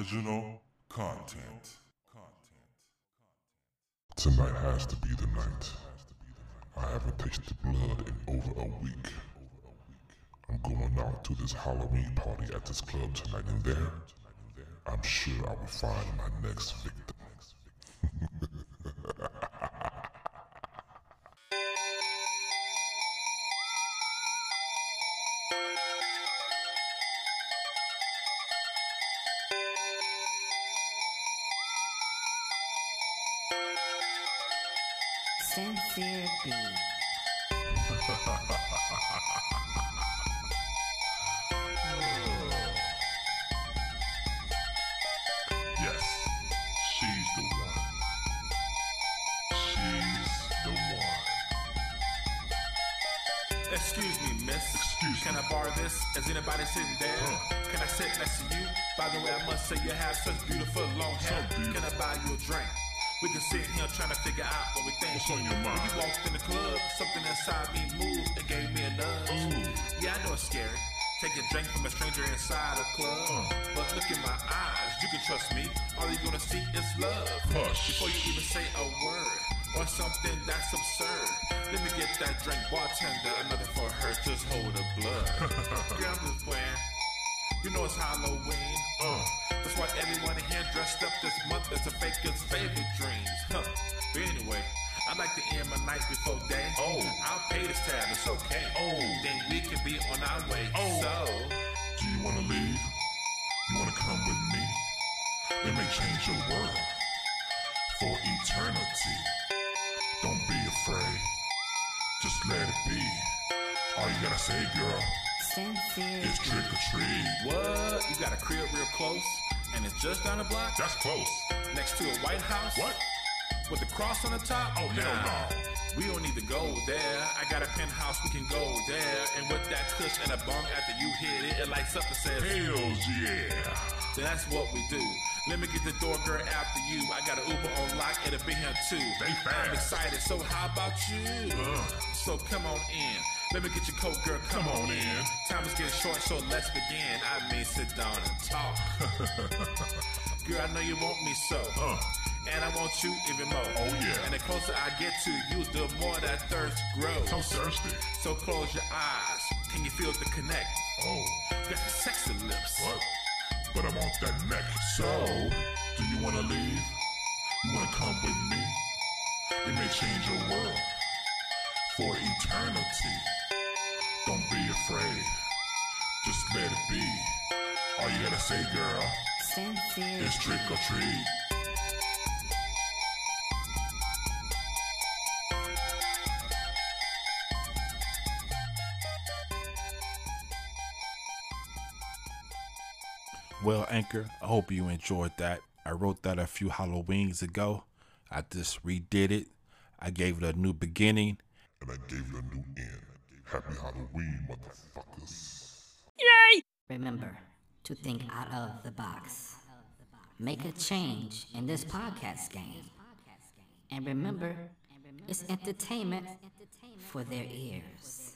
Original content. Tonight has to be the night. I haven't tasted blood in over a week. I'm going out to this Halloween party at this club tonight, and there, I'm sure I will find my next victim. Sincere B. Yes, she's the one. She's the one. Excuse me, miss. Excuse Can me. I borrow this? Is anybody sitting there? Huh. Can I sit next to you? By the way, I must say you have such beautiful long hair. So beautiful. Can I buy you a drink? We can sit here trying to figure out what we think. What's on your mind? When you walked in the club, something inside me moved and gave me a nudge. Ooh. Yeah, I know it's scary. Take a drink from a stranger inside a club. Uh. But look in my eyes, you can trust me. All you're gonna see is love. Hush. Before you even say a word or something that's absurd. Let me get that drink, bartender. Another for her, just hold the blood. Girl, I'm just playing. You know it's Halloween. Uh, That's why everyone in here dressed up this month as a faker's favorite dreams. Huh. But anyway, I like to end my night before day. Oh. I'll pay this tab, it's okay. Oh. Then we can be on our way. Oh. So, do you wanna leave? You wanna come with me? It may change your world for eternity. Don't be afraid. Just let it be. All you gotta say, girl, Sincere is trick or treat. what? You got a crib real close, and it's just down the block That's close. next to a White House. What? With the cross on the top? Oh, hell Nah, no. We don't need to go there. I got a penthouse, we can go there. And with that cush and a bong after you hit it, it lights up and says, Hells yeah. Then that's what we do. Let me get the door girl after you. I got an Uber on lock, it'll be here too. They I'm excited, so how about you? Uh. So come on in. Let me get your coat, girl. Come, on in. Time is getting short, so let's begin. I mean, sit down and talk. girl, I know you want me so. Uh. And I want you even more. Oh, yeah. And the closer I get to you, the more that thirst grows. So thirsty. So close your eyes. Can you feel the connect? Oh, Got the sexy lips. what? But I want that neck. So, do you wanna leave? You wanna come with me? It may change your world for eternity. Don't be afraid. Just let it be. All you gotta say, girl, Sincere is trick or treat. Well, Anchor, I hope you enjoyed that. I wrote that a few Halloweens ago. I just redid it. I gave it a new beginning. And I gave it a new end. Happy Halloween, motherfuckers. Yay! Remember to think out of the box. Make a change in this podcast game. And remember, it's entertainment for their ears.